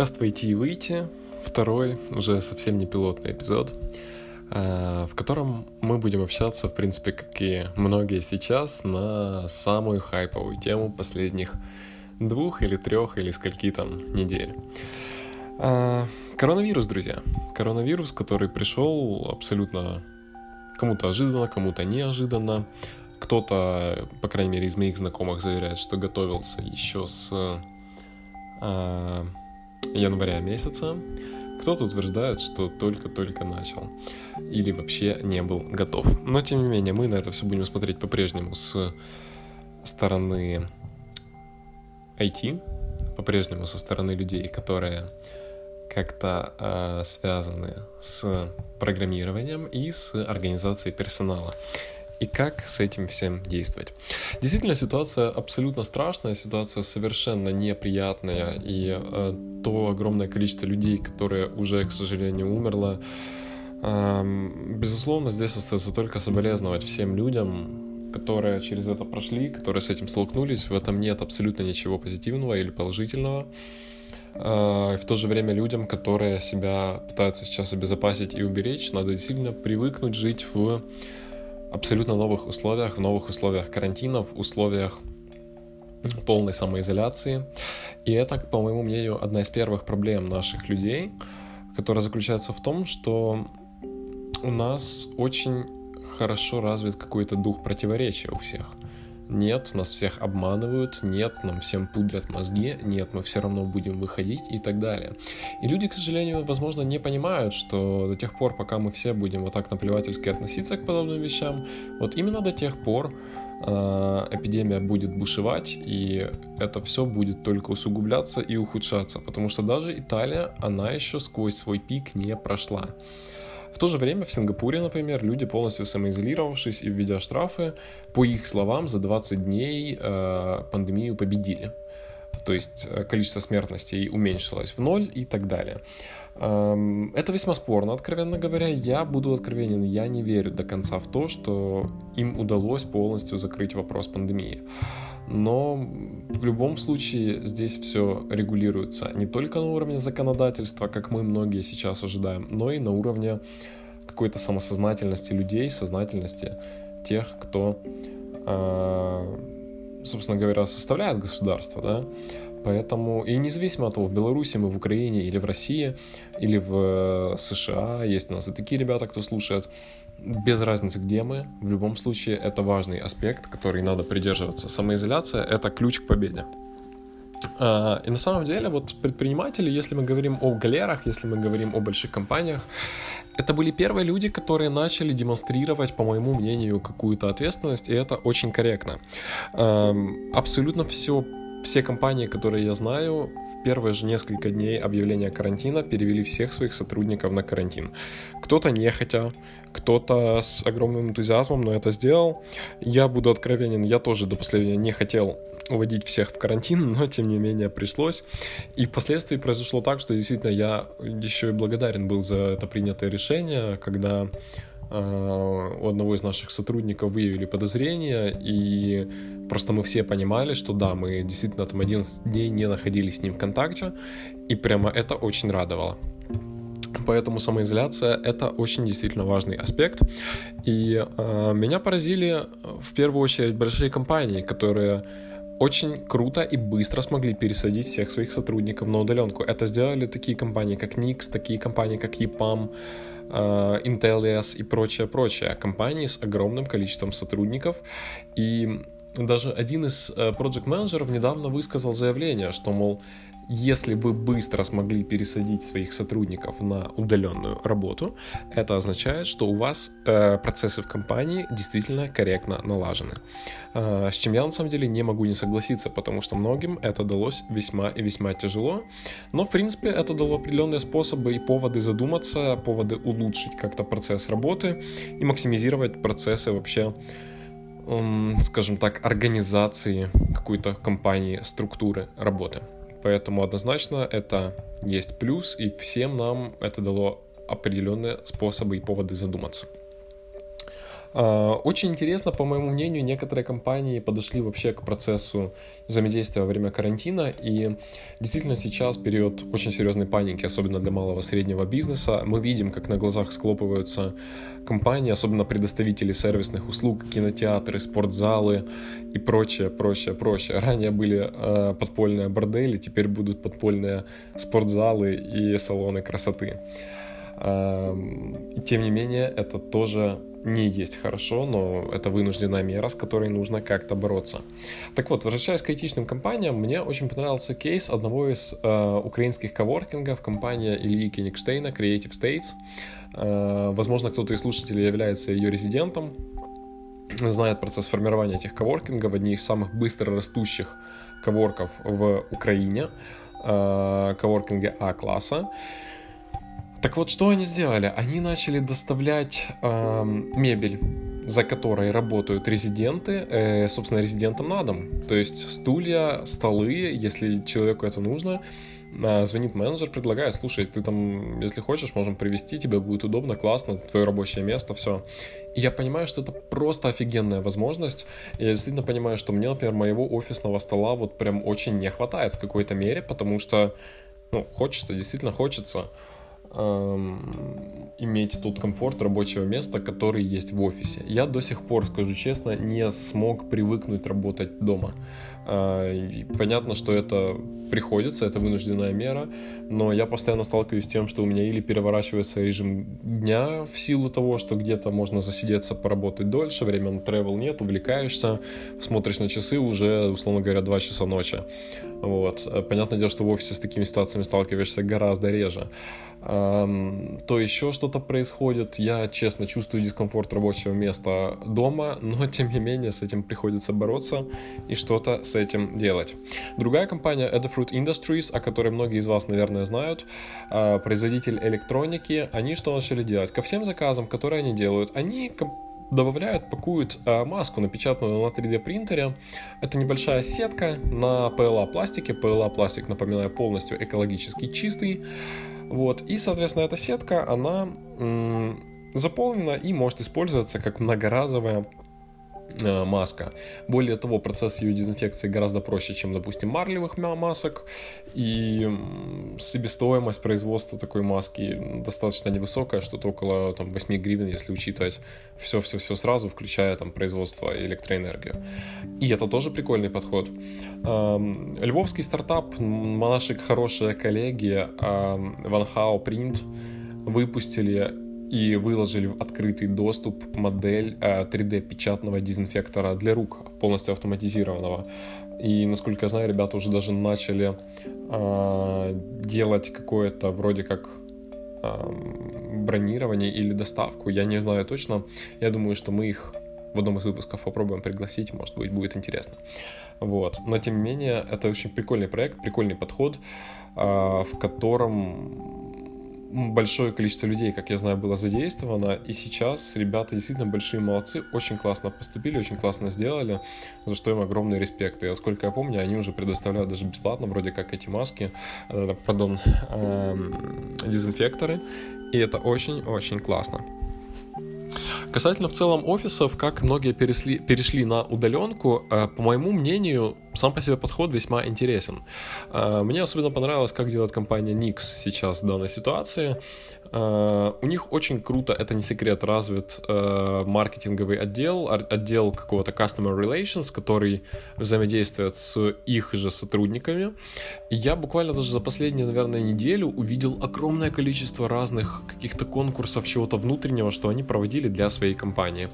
подкаст «Войти и выйти», второй, уже совсем не пилотный эпизод, э, в котором мы будем общаться, в принципе, как и многие сейчас, на самую хайповую тему последних двух или трех или скольки там недель. Э, коронавирус, друзья. Коронавирус, который пришел абсолютно кому-то ожиданно, кому-то неожиданно. Кто-то, по крайней мере, из моих знакомых заверяет, что готовился еще с э, января месяца. Кто-то утверждает, что только-только начал или вообще не был готов. Но тем не менее, мы на это все будем смотреть по-прежнему с стороны IT, по-прежнему со стороны людей, которые как-то э, связаны с программированием и с организацией персонала и как с этим всем действовать. Действительно, ситуация абсолютно страшная, ситуация совершенно неприятная, и э, то огромное количество людей, которые уже, к сожалению, умерло, э, безусловно, здесь остается только соболезновать всем людям, которые через это прошли, которые с этим столкнулись. В этом нет абсолютно ничего позитивного или положительного. Э, в то же время людям, которые себя пытаются сейчас обезопасить и уберечь, надо действительно привыкнуть жить в абсолютно новых условиях, в новых условиях карантина, в условиях полной самоизоляции. И это, по моему мнению, одна из первых проблем наших людей, которая заключается в том, что у нас очень хорошо развит какой-то дух противоречия у всех. Нет, нас всех обманывают, нет, нам всем пудрят мозги, нет, мы все равно будем выходить и так далее. И люди, к сожалению, возможно, не понимают, что до тех пор, пока мы все будем вот так наплевательски относиться к подобным вещам, вот именно до тех пор э, эпидемия будет бушевать, и это все будет только усугубляться и ухудшаться, потому что даже Италия, она еще сквозь свой пик не прошла. В то же время в Сингапуре, например, люди, полностью самоизолировавшись и введя штрафы, по их словам, за 20 дней э, пандемию победили. То есть э, количество смертностей уменьшилось в ноль и так далее. Эм, это весьма спорно, откровенно говоря. Я буду откровенен, я не верю до конца в то, что им удалось полностью закрыть вопрос пандемии. Но в любом случае здесь все регулируется не только на уровне законодательства, как мы многие сейчас ожидаем, но и на уровне какой-то самосознательности людей, сознательности тех, кто, э, собственно говоря, составляет государство, да. Поэтому, и независимо от того, в Беларуси мы, в Украине или в России, или в США, есть у нас и такие ребята, кто слушает, без разницы, где мы, в любом случае это важный аспект, который надо придерживаться. Самоизоляция — это ключ к победе. А, и на самом деле вот предприниматели, если мы говорим о галерах, если мы говорим о больших компаниях, это были первые люди, которые начали демонстрировать, по моему мнению, какую-то ответственность, и это очень корректно. Абсолютно все все компании, которые я знаю, в первые же несколько дней объявления карантина перевели всех своих сотрудников на карантин. Кто-то нехотя, кто-то с огромным энтузиазмом, но это сделал. Я буду откровенен, я тоже до последнего не хотел уводить всех в карантин, но тем не менее пришлось. И впоследствии произошло так, что действительно я еще и благодарен был за это принятое решение, когда у одного из наших сотрудников выявили подозрения, и просто мы все понимали, что да, мы действительно там 11 дней не находились с ним в контакте, и прямо это очень радовало. Поэтому самоизоляция это очень действительно важный аспект. И э, меня поразили в первую очередь большие компании, которые очень круто и быстро смогли пересадить всех своих сотрудников на удаленку. Это сделали такие компании, как Nix, такие компании, как EPAM, э, Intellias и прочее-прочее. Компании с огромным количеством сотрудников. И даже один из э, project менеджеров недавно высказал заявление, что, мол, если вы быстро смогли пересадить своих сотрудников на удаленную работу, это означает, что у вас э, процессы в компании действительно корректно налажены. Э, с чем я на самом деле не могу не согласиться, потому что многим это далось весьма и весьма тяжело. Но, в принципе, это дало определенные способы и поводы задуматься, поводы улучшить как-то процесс работы и максимизировать процессы вообще скажем так, организации какой-то компании, структуры работы. Поэтому однозначно это есть плюс, и всем нам это дало определенные способы и поводы задуматься. А, очень интересно, по моему мнению, некоторые компании подошли вообще к процессу взаимодействия во время карантина, и действительно сейчас период очень серьезной паники, особенно для малого среднего бизнеса. Мы видим, как на глазах склопываются компании, особенно предоставители сервисных услуг, кинотеатры, спортзалы и прочее, прочее, прочее. Ранее были э, подпольные бордели, теперь будут подпольные спортзалы и салоны красоты. Э, тем не менее, это тоже не есть хорошо, но это вынужденная мера, с которой нужно как-то бороться. Так вот, возвращаясь к айтичным компаниям, мне очень понравился кейс одного из э, украинских коворкингов, компания Ильи Кенигштейна, Creative States. Э, возможно, кто-то из слушателей является ее резидентом, знает процесс формирования этих коворкингов, одни из самых быстро растущих коворков в Украине, э, коворкинги А-класса. Так вот, что они сделали? Они начали доставлять э, мебель, за которой работают резиденты, э, собственно, резидентам на дом. То есть стулья, столы, если человеку это нужно, э, звонит менеджер, предлагает, слушай, ты там, если хочешь, можем привезти, тебе будет удобно, классно, твое рабочее место, все. И я понимаю, что это просто офигенная возможность. Я действительно понимаю, что мне, например, моего офисного стола вот прям очень не хватает в какой-то мере, потому что, ну, хочется, действительно хочется иметь тот комфорт рабочего места, который есть в офисе. Я до сих пор, скажу честно, не смог привыкнуть работать дома. Э, понятно, что это приходится, это вынужденная мера, но я постоянно сталкиваюсь с тем, что у меня или переворачивается режим дня в силу того, что где-то можно засидеться, поработать дольше, время на travel нет, увлекаешься, смотришь на часы, уже, условно говоря, 2 часа ночи. Вот. Понятное дело, что в офисе с такими ситуациями сталкиваешься гораздо реже то еще что-то происходит. Я, честно, чувствую дискомфорт рабочего места дома, но, тем не менее, с этим приходится бороться и что-то с этим делать. Другая компания Adafruit Industries, о которой многие из вас, наверное, знают, а, производитель электроники, они что начали делать? Ко всем заказам, которые они делают, они добавляют, пакуют э, маску, напечатанную на 3D принтере. Это небольшая сетка на PLA пластике. PLA пластик, напоминаю, полностью экологически чистый. Вот. И, соответственно, эта сетка, она заполнена и может использоваться как многоразовая маска. Более того, процесс ее дезинфекции гораздо проще, чем, допустим, марлевых масок. И себестоимость производства такой маски достаточно невысокая, что-то около там, 8 гривен, если учитывать все-все-все сразу, включая там, производство и электроэнергию. И это тоже прикольный подход. Львовский стартап, наши хорошие коллеги Van Hao Print выпустили и выложили в открытый доступ модель 3D-печатного э, дезинфектора для рук, полностью автоматизированного. И, насколько я знаю, ребята уже даже начали э, делать какое-то вроде как э, бронирование или доставку. Я не знаю точно. Я думаю, что мы их в одном из выпусков попробуем пригласить, может быть, будет интересно. Вот. Но, тем не менее, это очень прикольный проект, прикольный подход, э, в котором большое количество людей, как я знаю, было задействовано, и сейчас ребята действительно большие молодцы, очень классно поступили, очень классно сделали, за что им огромный респект. И, сколько я помню, они уже предоставляют даже бесплатно, вроде как эти маски, э, пардон, э, дезинфекторы, и это очень-очень классно. Касательно в целом офисов, как многие перешли, перешли на удаленку, э, по моему мнению, сам по себе подход весьма интересен. Э, мне особенно понравилось, как делает компания Nix сейчас в данной ситуации. Э, у них очень круто, это не секрет, развит э, маркетинговый отдел, отдел какого-то Customer Relations, который взаимодействует с их же сотрудниками. Я буквально даже за последнюю, наверное, неделю увидел огромное количество разных каких-то конкурсов, чего-то внутреннего, что они проводили для своей компании.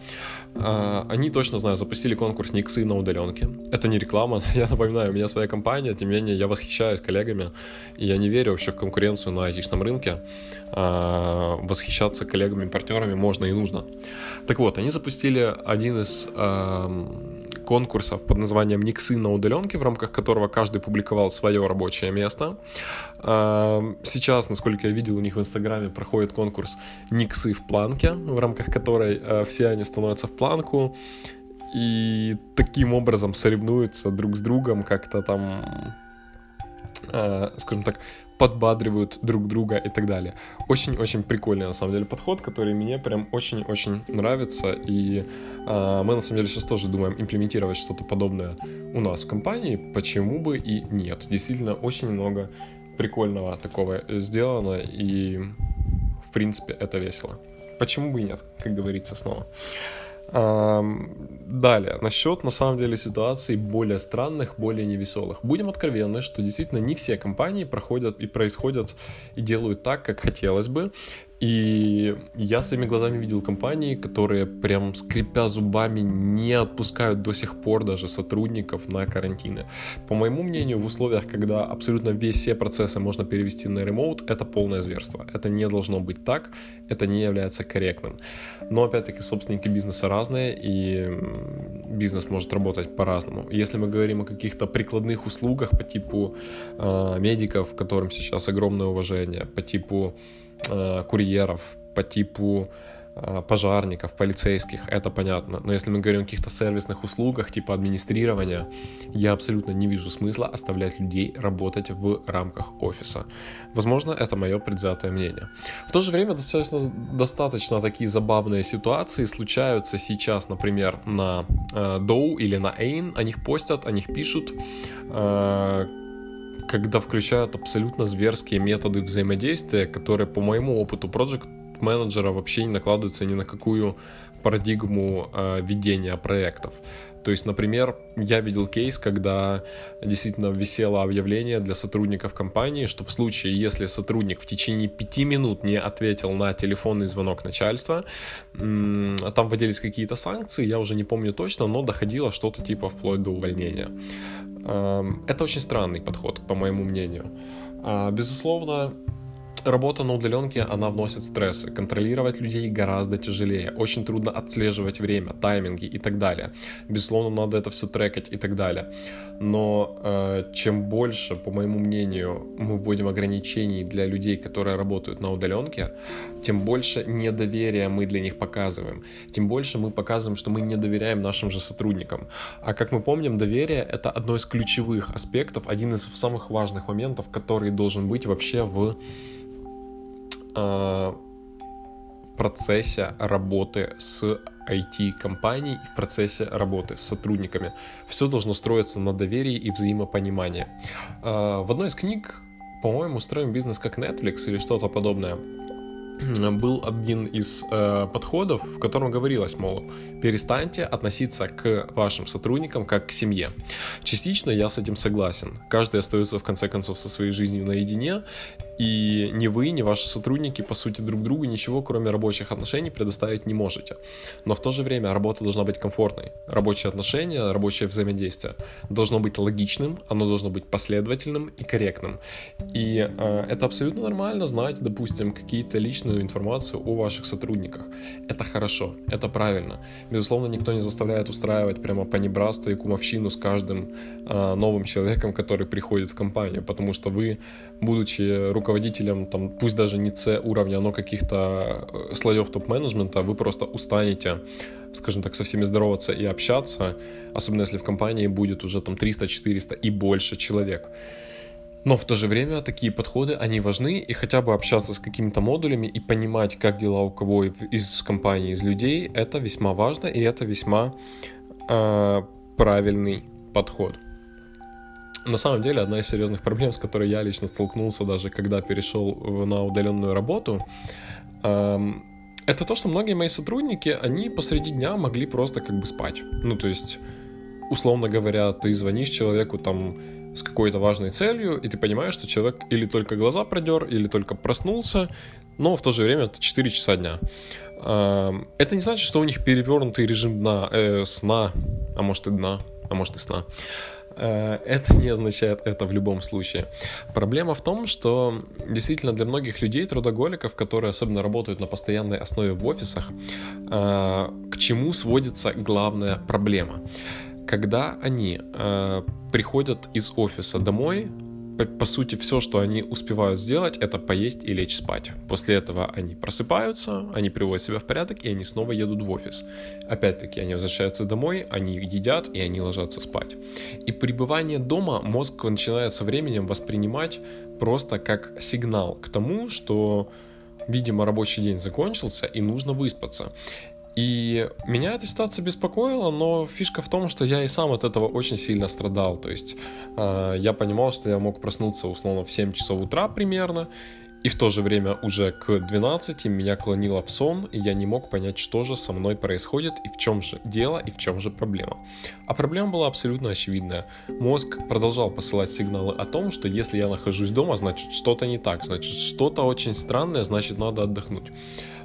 Они, точно знаю, запустили конкурс Никсы на удаленке. Это не реклама, я напоминаю, у меня своя компания, тем не менее я восхищаюсь коллегами, и я не верю вообще в конкуренцию на айтишном рынке. А, восхищаться коллегами, партнерами можно и нужно. Так вот, они запустили один из конкурсов под названием «Никсы на удаленке», в рамках которого каждый публиковал свое рабочее место. Сейчас, насколько я видел, у них в Инстаграме проходит конкурс «Никсы в планке», в рамках которой э, все они становятся в планку и таким образом соревнуются друг с другом, как-то там, э, скажем так, подбадривают друг друга и так далее. Очень-очень прикольный, на самом деле, подход, который мне прям очень-очень нравится, и э, мы, на самом деле, сейчас тоже думаем имплементировать что-то подобное у нас в компании, почему бы и нет. Действительно, очень много прикольного такого сделано, и, в принципе, это весело. Почему бы и нет, как говорится снова. Далее, насчет, на самом деле, ситуаций более странных, более невеселых. Будем откровенны, что действительно не все компании проходят и происходят и делают так, как хотелось бы. И я своими глазами видел компании, которые прям скрипя зубами не отпускают до сих пор даже сотрудников на карантины. По моему мнению, в условиях, когда абсолютно весь все процессы можно перевести на ремоут, это полное зверство. Это не должно быть так, это не является корректным. Но опять-таки собственники бизнеса разные, и бизнес может работать по-разному. Если мы говорим о каких-то прикладных услугах по типу э, медиков, которым сейчас огромное уважение, по типу курьеров, по типу э, пожарников, полицейских, это понятно. Но если мы говорим о каких-то сервисных услугах, типа администрирования, я абсолютно не вижу смысла оставлять людей работать в рамках офиса. Возможно, это мое предвзятое мнение. В то же время достаточно, достаточно такие забавные ситуации случаются сейчас, например, на э, или на Ain, о них постят, о них пишут, э, когда включают абсолютно зверские методы взаимодействия, которые по моему опыту проект менеджера вообще не накладываются ни на какую парадигму э, ведения проектов. То есть, например, я видел кейс, когда действительно висело объявление для сотрудников компании, что в случае, если сотрудник в течение пяти минут не ответил на телефонный звонок начальства, там вводились какие-то санкции, я уже не помню точно, но доходило что-то типа вплоть до увольнения. Это очень странный подход, по моему мнению. А, безусловно, работа на удаленке, она вносит стрессы. Контролировать людей гораздо тяжелее. Очень трудно отслеживать время, тайминги и так далее. Безусловно, надо это все трекать и так далее. Но э, чем больше, по моему мнению, мы вводим ограничений для людей, которые работают на удаленке, тем больше недоверия мы для них показываем. Тем больше мы показываем, что мы не доверяем нашим же сотрудникам. А как мы помним, доверие — это одно из ключевых аспектов, один из самых важных моментов, который должен быть вообще в в процессе работы с IT-компанией и в процессе работы с сотрудниками. Все должно строиться на доверии и взаимопонимании. Э, в одной из книг, по-моему, «Строим бизнес как Netflix» или что-то подобное, был один из э, подходов, в котором говорилось, мол, перестаньте относиться к вашим сотрудникам как к семье. Частично я с этим согласен. Каждый остается в конце концов со своей жизнью наедине, и ни вы, ни ваши сотрудники, по сути, друг другу ничего, кроме рабочих отношений, предоставить не можете. Но в то же время работа должна быть комфортной. Рабочие отношения, рабочее взаимодействие должно быть логичным, оно должно быть последовательным и корректным. И э, это абсолютно нормально знать, допустим, какие-то личную информацию о ваших сотрудниках. Это хорошо, это правильно. Безусловно, никто не заставляет устраивать прямо понебратство и кумовщину с каждым э, новым человеком, который приходит в компанию, потому что вы, будучи руководителем руководителем, там, пусть даже не С уровня, но каких-то э, слоев топ-менеджмента, вы просто устанете, скажем так, со всеми здороваться и общаться, особенно если в компании будет уже там 300-400 и больше человек. Но в то же время такие подходы, они важны, и хотя бы общаться с какими-то модулями и понимать, как дела у кого из компании, из людей, это весьма важно, и это весьма э, правильный подход на самом деле одна из серьезных проблем, с которой я лично столкнулся даже когда перешел на удаленную работу, эм, это то, что многие мои сотрудники, они посреди дня могли просто как бы спать. Ну, то есть, условно говоря, ты звонишь человеку там с какой-то важной целью, и ты понимаешь, что человек или только глаза продер, или только проснулся, но в то же время это 4 часа дня. Эм, это не значит, что у них перевернутый режим дна, э, сна, а может и дна, а может и сна. Э, это не означает это в любом случае. Проблема в том, что действительно для многих людей, трудоголиков, которые особенно работают на постоянной основе в офисах, э, к чему сводится главная проблема? Когда они э, приходят из офиса домой, по, по сути, все, что они успевают сделать, это поесть и лечь спать. После этого они просыпаются, они приводят себя в порядок, и они снова едут в офис. Опять-таки, они возвращаются домой, они едят, и они ложатся спать. И пребывание дома мозг начинает со временем воспринимать просто как сигнал к тому, что, видимо, рабочий день закончился, и нужно выспаться. И меня эта ситуация беспокоила, но фишка в том, что я и сам от этого очень сильно страдал. То есть э, я понимал, что я мог проснуться условно в 7 часов утра примерно, и в то же время уже к 12 меня клонило в сон, и я не мог понять, что же со мной происходит, и в чем же дело, и в чем же проблема. А проблема была абсолютно очевидная. Мозг продолжал посылать сигналы о том, что если я нахожусь дома, значит что-то не так, значит что-то очень странное, значит надо отдохнуть.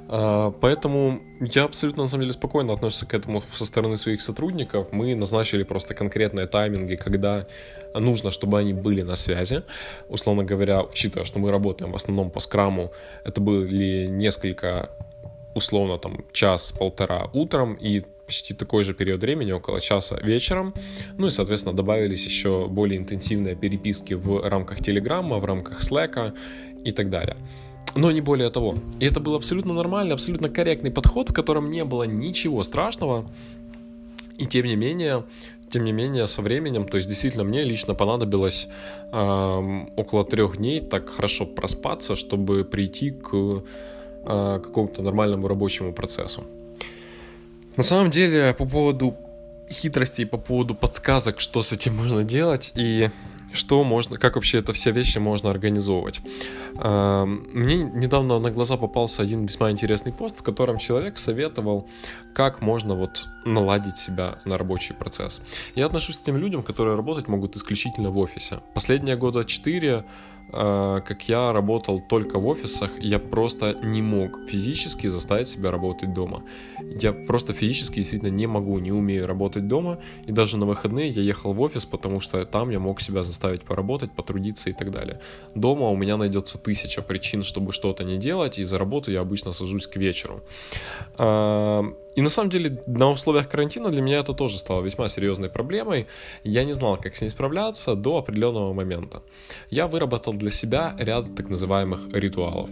А, поэтому я абсолютно, на самом деле, спокойно отношусь к этому со стороны своих сотрудников. Мы назначили просто конкретные тайминги, когда нужно, чтобы они были на связи. Условно говоря, учитывая, что мы работаем в основном по скраму, это были несколько, условно, там, час-полтора утром и почти такой же период времени, около часа вечером. Ну и, соответственно, добавились еще более интенсивные переписки в рамках Телеграма, в рамках Slack и так далее но не более того. И это был абсолютно нормальный, абсолютно корректный подход, в котором не было ничего страшного. И тем не менее, тем не менее, со временем, то есть действительно мне лично понадобилось э, около трех дней так хорошо проспаться, чтобы прийти к э, какому-то нормальному рабочему процессу. На самом деле, по поводу хитростей, по поводу подсказок, что с этим можно делать, и что можно, как вообще это все вещи можно организовывать. Мне недавно на глаза попался один весьма интересный пост, в котором человек советовал, как можно вот наладить себя на рабочий процесс. Я отношусь к тем людям, которые работать могут исключительно в офисе. Последние года четыре Э, как я работал только в офисах, я просто не мог физически заставить себя работать дома. Я просто физически действительно не могу, не умею работать дома, и даже на выходные я ехал в офис, потому что там я мог себя заставить поработать, потрудиться и так далее. Дома у меня найдется тысяча причин, чтобы что-то не делать, и за работу я обычно сажусь к вечеру. И на самом деле на условиях карантина для меня это тоже стало весьма серьезной проблемой. Я не знал, как с ней справляться до определенного момента. Я выработал для себя ряд так называемых ритуалов.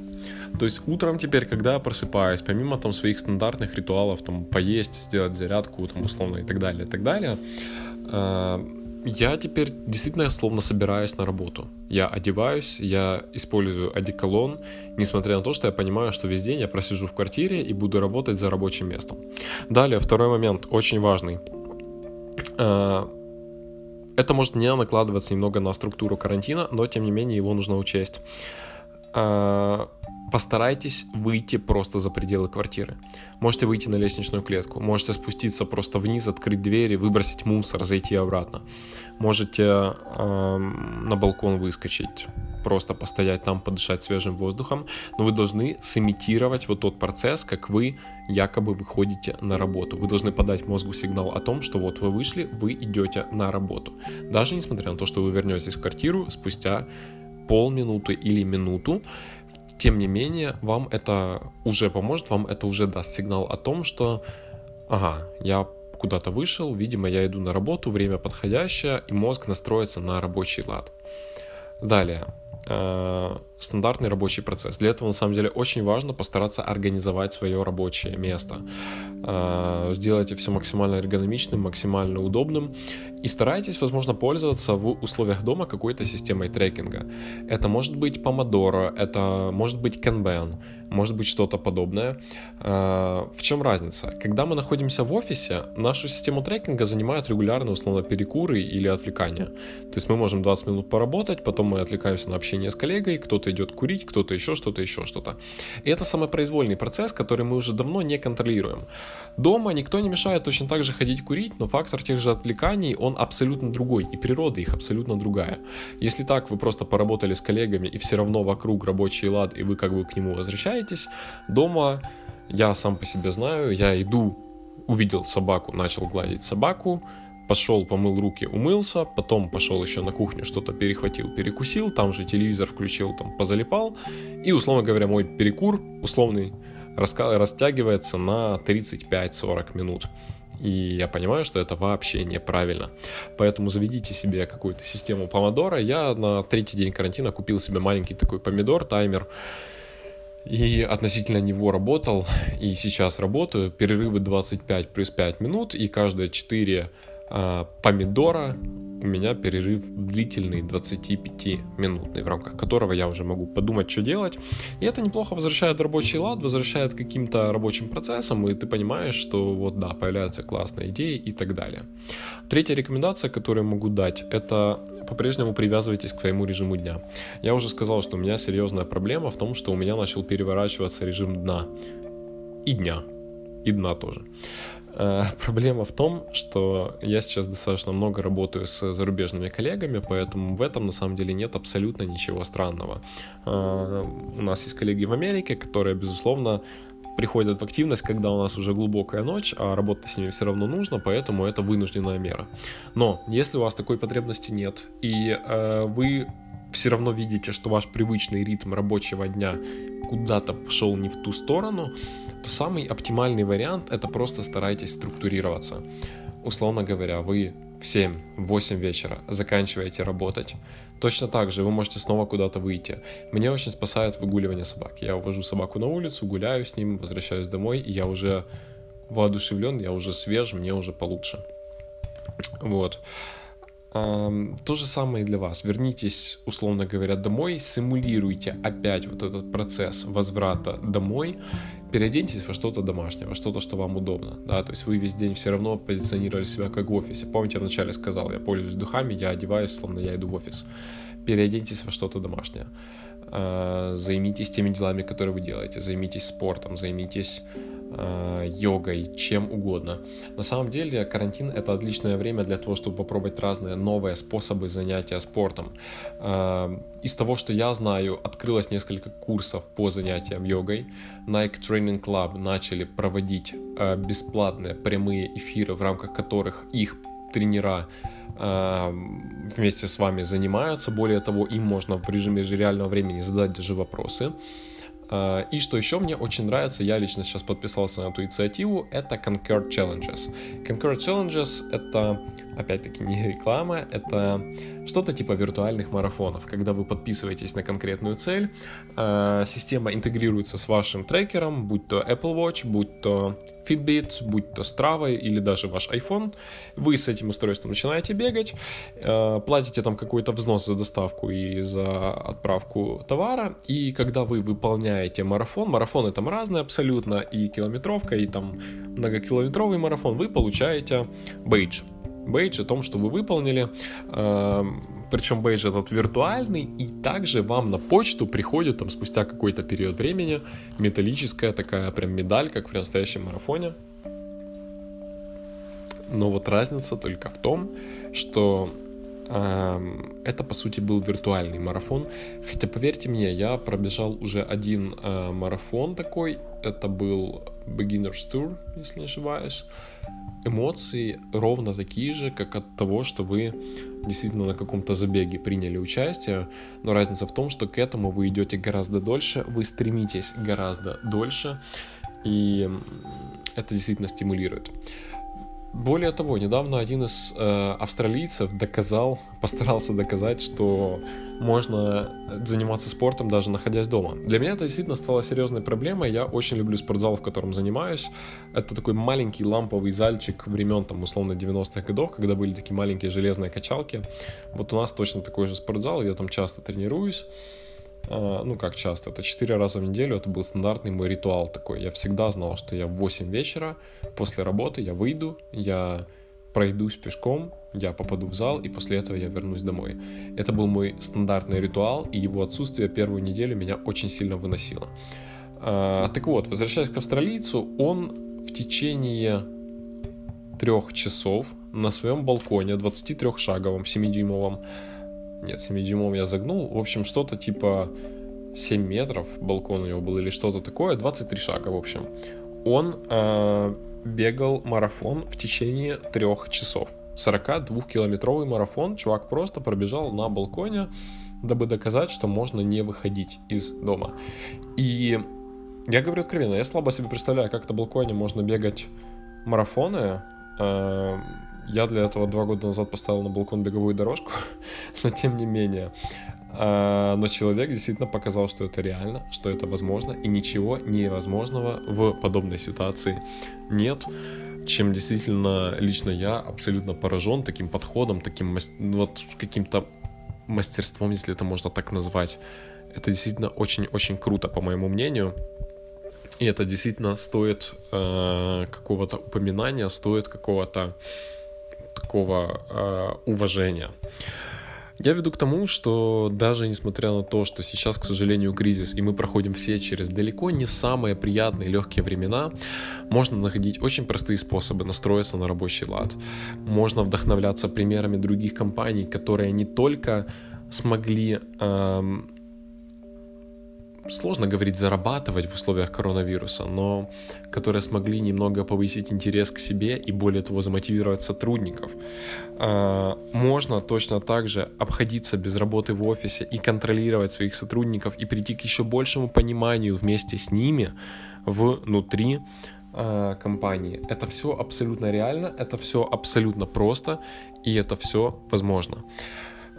То есть утром теперь, когда я просыпаюсь, помимо там своих стандартных ритуалов, там поесть, сделать зарядку, там условно и так далее, и так далее, э, я теперь действительно словно собираюсь на работу. Я одеваюсь, я использую одеколон, несмотря на то, что я понимаю, что весь день я просижу в квартире и буду работать за рабочим местом. Далее, второй момент, очень важный. Э, это может не накладываться немного на структуру карантина, но тем не менее его нужно учесть. Постарайтесь выйти просто за пределы квартиры. Можете выйти на лестничную клетку, можете спуститься просто вниз, открыть двери, выбросить мусор, зайти обратно. Можете э, на балкон выскочить, просто постоять там, подышать свежим воздухом, но вы должны сымитировать вот тот процесс, как вы якобы выходите на работу. Вы должны подать мозгу сигнал о том, что вот вы вышли, вы идете на работу. Даже несмотря на то, что вы вернетесь в квартиру спустя полминуты или минуту, тем не менее, вам это уже поможет, вам это уже даст сигнал о том, что, ага, я куда-то вышел, видимо, я иду на работу, время подходящее, и мозг настроится на рабочий лад. Далее, э, стандартный рабочий процесс. Для этого, на самом деле, очень важно постараться организовать свое рабочее место. Э, сделайте все максимально эргономичным, максимально удобным. И старайтесь, возможно, пользоваться в условиях дома какой-то системой трекинга. Это может быть Pomodoro, это может быть Kanban, может быть что-то подобное. А, в чем разница? Когда мы находимся в офисе, нашу систему трекинга занимают регулярно, условно, перекуры или отвлекания. То есть мы можем 20 минут поработать, потом мы отвлекаемся на общение с коллегой, кто-то идет курить, кто-то еще что-то, еще что-то. И это самопроизвольный процесс, который мы уже давно не контролируем. Дома никто не мешает точно так же ходить курить, но фактор тех же отвлеканий, он абсолютно другой, и природа их абсолютно другая. Если так, вы просто поработали с коллегами, и все равно вокруг рабочий лад, и вы как бы к нему возвращаетесь, дома я сам по себе знаю, я иду, увидел собаку, начал гладить собаку, пошел, помыл руки, умылся, потом пошел еще на кухню, что-то перехватил, перекусил, там же телевизор включил, там позалипал, и, условно говоря, мой перекур условный растягивается на 35-40 минут. И я понимаю, что это вообще неправильно. Поэтому заведите себе какую-то систему помодора. Я на третий день карантина купил себе маленький такой помидор, таймер. И относительно него работал, и сейчас работаю. Перерывы 25 плюс 5 минут, и каждые 4 а, помидора у меня перерыв длительный 25-минутный, в рамках которого я уже могу подумать, что делать. И это неплохо возвращает рабочий лад, возвращает каким-то рабочим процессам, и ты понимаешь, что вот да, появляются классные идеи и так далее. Третья рекомендация, которую могу дать, это по-прежнему привязывайтесь к твоему режиму дня. Я уже сказал, что у меня серьезная проблема в том, что у меня начал переворачиваться режим дна и дня, и дна тоже. Э, проблема в том, что я сейчас достаточно много работаю с зарубежными коллегами, поэтому в этом на самом деле нет абсолютно ничего странного. Э, у нас есть коллеги в Америке, которые, безусловно, приходят в активность, когда у нас уже глубокая ночь, а работать с ними все равно нужно, поэтому это вынужденная мера. Но если у вас такой потребности нет, и э, вы все равно видите, что ваш привычный ритм рабочего дня куда-то пошел не в ту сторону, то самый оптимальный вариант это просто старайтесь структурироваться. Условно говоря, вы в 7-8 вечера заканчиваете работать, точно так же вы можете снова куда-то выйти. Мне очень спасает выгуливание собак. Я увожу собаку на улицу, гуляю с ним, возвращаюсь домой, и я уже воодушевлен, я уже свеж, мне уже получше. Вот. То же самое и для вас. Вернитесь, условно говоря, домой, симулируйте опять вот этот процесс возврата домой, переоденьтесь во что-то домашнее, во что-то, что вам удобно, да, то есть вы весь день все равно позиционировали себя как в офисе. Помните, я вначале сказал, я пользуюсь духами, я одеваюсь, словно я иду в офис. Переоденьтесь во что-то домашнее. А, займитесь теми делами, которые вы делаете, займитесь спортом, займитесь Э, йогой, чем угодно. На самом деле карантин это отличное время для того, чтобы попробовать разные новые способы занятия спортом. Э, из того, что я знаю, открылось несколько курсов по занятиям йогой. Nike Training Club начали проводить э, бесплатные прямые эфиры, в рамках которых их тренера вместе с вами занимаются. Более того, им можно в режиме реального времени задать даже вопросы. А, и что еще мне очень нравится, я лично сейчас подписался на эту инициативу, это Concur Challenges. Concur Challenges — это, опять-таки, не реклама, это что-то типа виртуальных марафонов, когда вы подписываетесь на конкретную цель, а, система интегрируется с вашим трекером, будь то Apple Watch, будь то Fitbit, будь то Strava или даже ваш iPhone, вы с этим устройством начинаете бегать, э, платите там какой-то взнос за доставку и за отправку товара, и когда вы выполняете марафон, марафоны там разные абсолютно, и километровка, и там многокилометровый марафон, вы получаете бейдж бейдж о том, что вы выполнили. Эм, Причем бейдж этот виртуальный, и также вам на почту приходит там спустя какой-то период времени металлическая такая прям медаль, как в настоящем марафоне. Но вот разница только в том, что эм, это по сути был виртуальный марафон. Хотя поверьте мне, я пробежал уже один э, марафон такой. Это был Beginner's Tour, если не ошибаюсь эмоции ровно такие же, как от того, что вы действительно на каком-то забеге приняли участие, но разница в том, что к этому вы идете гораздо дольше, вы стремитесь гораздо дольше, и это действительно стимулирует. Более того, недавно один из э, австралийцев доказал, постарался доказать, что можно заниматься спортом даже находясь дома. Для меня это действительно стало серьезной проблемой. Я очень люблю спортзал, в котором занимаюсь. Это такой маленький ламповый зальчик времен, там, условно, 90-х годов, когда были такие маленькие железные качалки. Вот у нас точно такой же спортзал, я там часто тренируюсь. А, ну как часто, это 4 раза в неделю, это был стандартный мой ритуал такой. Я всегда знал, что я в 8 вечера после работы я выйду, я пройдусь пешком, я попаду в зал, и после этого я вернусь домой. Это был мой стандартный ритуал, и его отсутствие первую неделю меня очень сильно выносило. А, так вот, возвращаясь к австралийцу, он в течение трех часов на своем балконе 23-шаговом, 7-дюймовом нет, 7 дюймов я загнул. В общем, что-то типа 7 метров балкон у него был или что-то такое. 23 шага, в общем. Он э, бегал марафон в течение трех часов. 42-километровый марафон. Чувак просто пробежал на балконе, дабы доказать, что можно не выходить из дома. И я говорю откровенно, я слабо себе представляю, как на балконе можно бегать марафоны, Э, я для этого два года назад поставил на балкон беговую дорожку, но тем не менее. Э, но человек действительно показал, что это реально, что это возможно, и ничего невозможного в подобной ситуации нет чем действительно лично я абсолютно поражен таким подходом, таким вот каким-то мастерством, если это можно так назвать. Это действительно очень-очень круто, по моему мнению. И это действительно стоит э, какого-то упоминания, стоит какого-то такого э, уважения. Я веду к тому, что даже несмотря на то, что сейчас, к сожалению, кризис, и мы проходим все через далеко не самые приятные легкие времена, можно находить очень простые способы настроиться на рабочий лад. Можно вдохновляться примерами других компаний, которые не только смогли эм, сложно говорить зарабатывать в условиях коронавируса, но которые смогли немного повысить интерес к себе и более того замотивировать сотрудников. А, можно точно так же обходиться без работы в офисе и контролировать своих сотрудников и прийти к еще большему пониманию вместе с ними внутри а, компании. Это все абсолютно реально, это все абсолютно просто и это все возможно.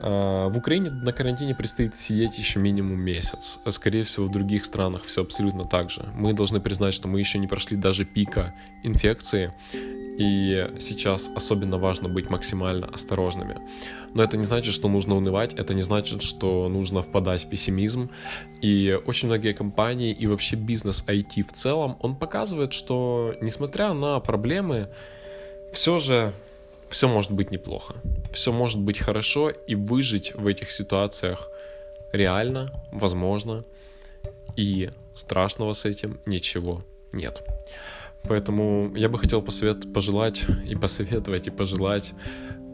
А, в Украине на карантине предстоит сидеть еще минимум месяц. Скорее всего, в других странах все абсолютно так же. Мы должны признать, что мы еще не прошли даже пика инфекции, и сейчас особенно важно быть максимально осторожными. Но это не значит, что нужно унывать, это не значит, что нужно впадать в пессимизм. И очень многие компании и вообще бизнес IT в целом, он показывает, что несмотря на проблемы, все же все может быть неплохо, все может быть хорошо, и выжить в этих ситуациях реально, возможно, и страшного с этим ничего нет. Поэтому я бы хотел посовет, пожелать и посоветовать, и пожелать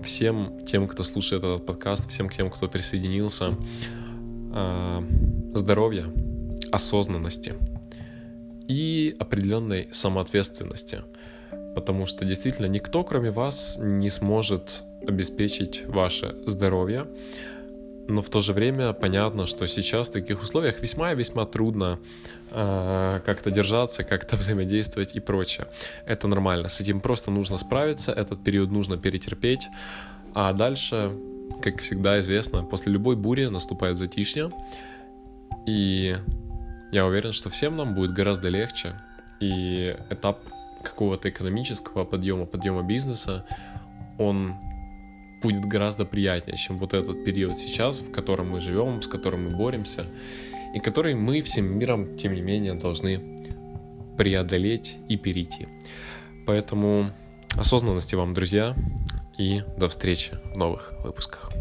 всем тем, кто слушает этот подкаст, всем тем, кто присоединился, а, здоровья, осознанности и определенной самоответственности – потому что действительно никто, кроме вас, не сможет обеспечить ваше здоровье. Но в то же время понятно, что сейчас в таких условиях весьма и весьма трудно э, как-то держаться, как-то взаимодействовать и прочее. Это нормально, с этим просто нужно справиться, этот период нужно перетерпеть, а дальше, как всегда известно, после любой бури наступает затишье, и я уверен, что всем нам будет гораздо легче, и этап какого-то экономического подъема, подъема бизнеса, он будет гораздо приятнее, чем вот этот период сейчас, в котором мы живем, с которым мы боремся, и который мы всем миром, тем не менее, должны преодолеть и перейти. Поэтому осознанности вам, друзья, и до встречи в новых выпусках.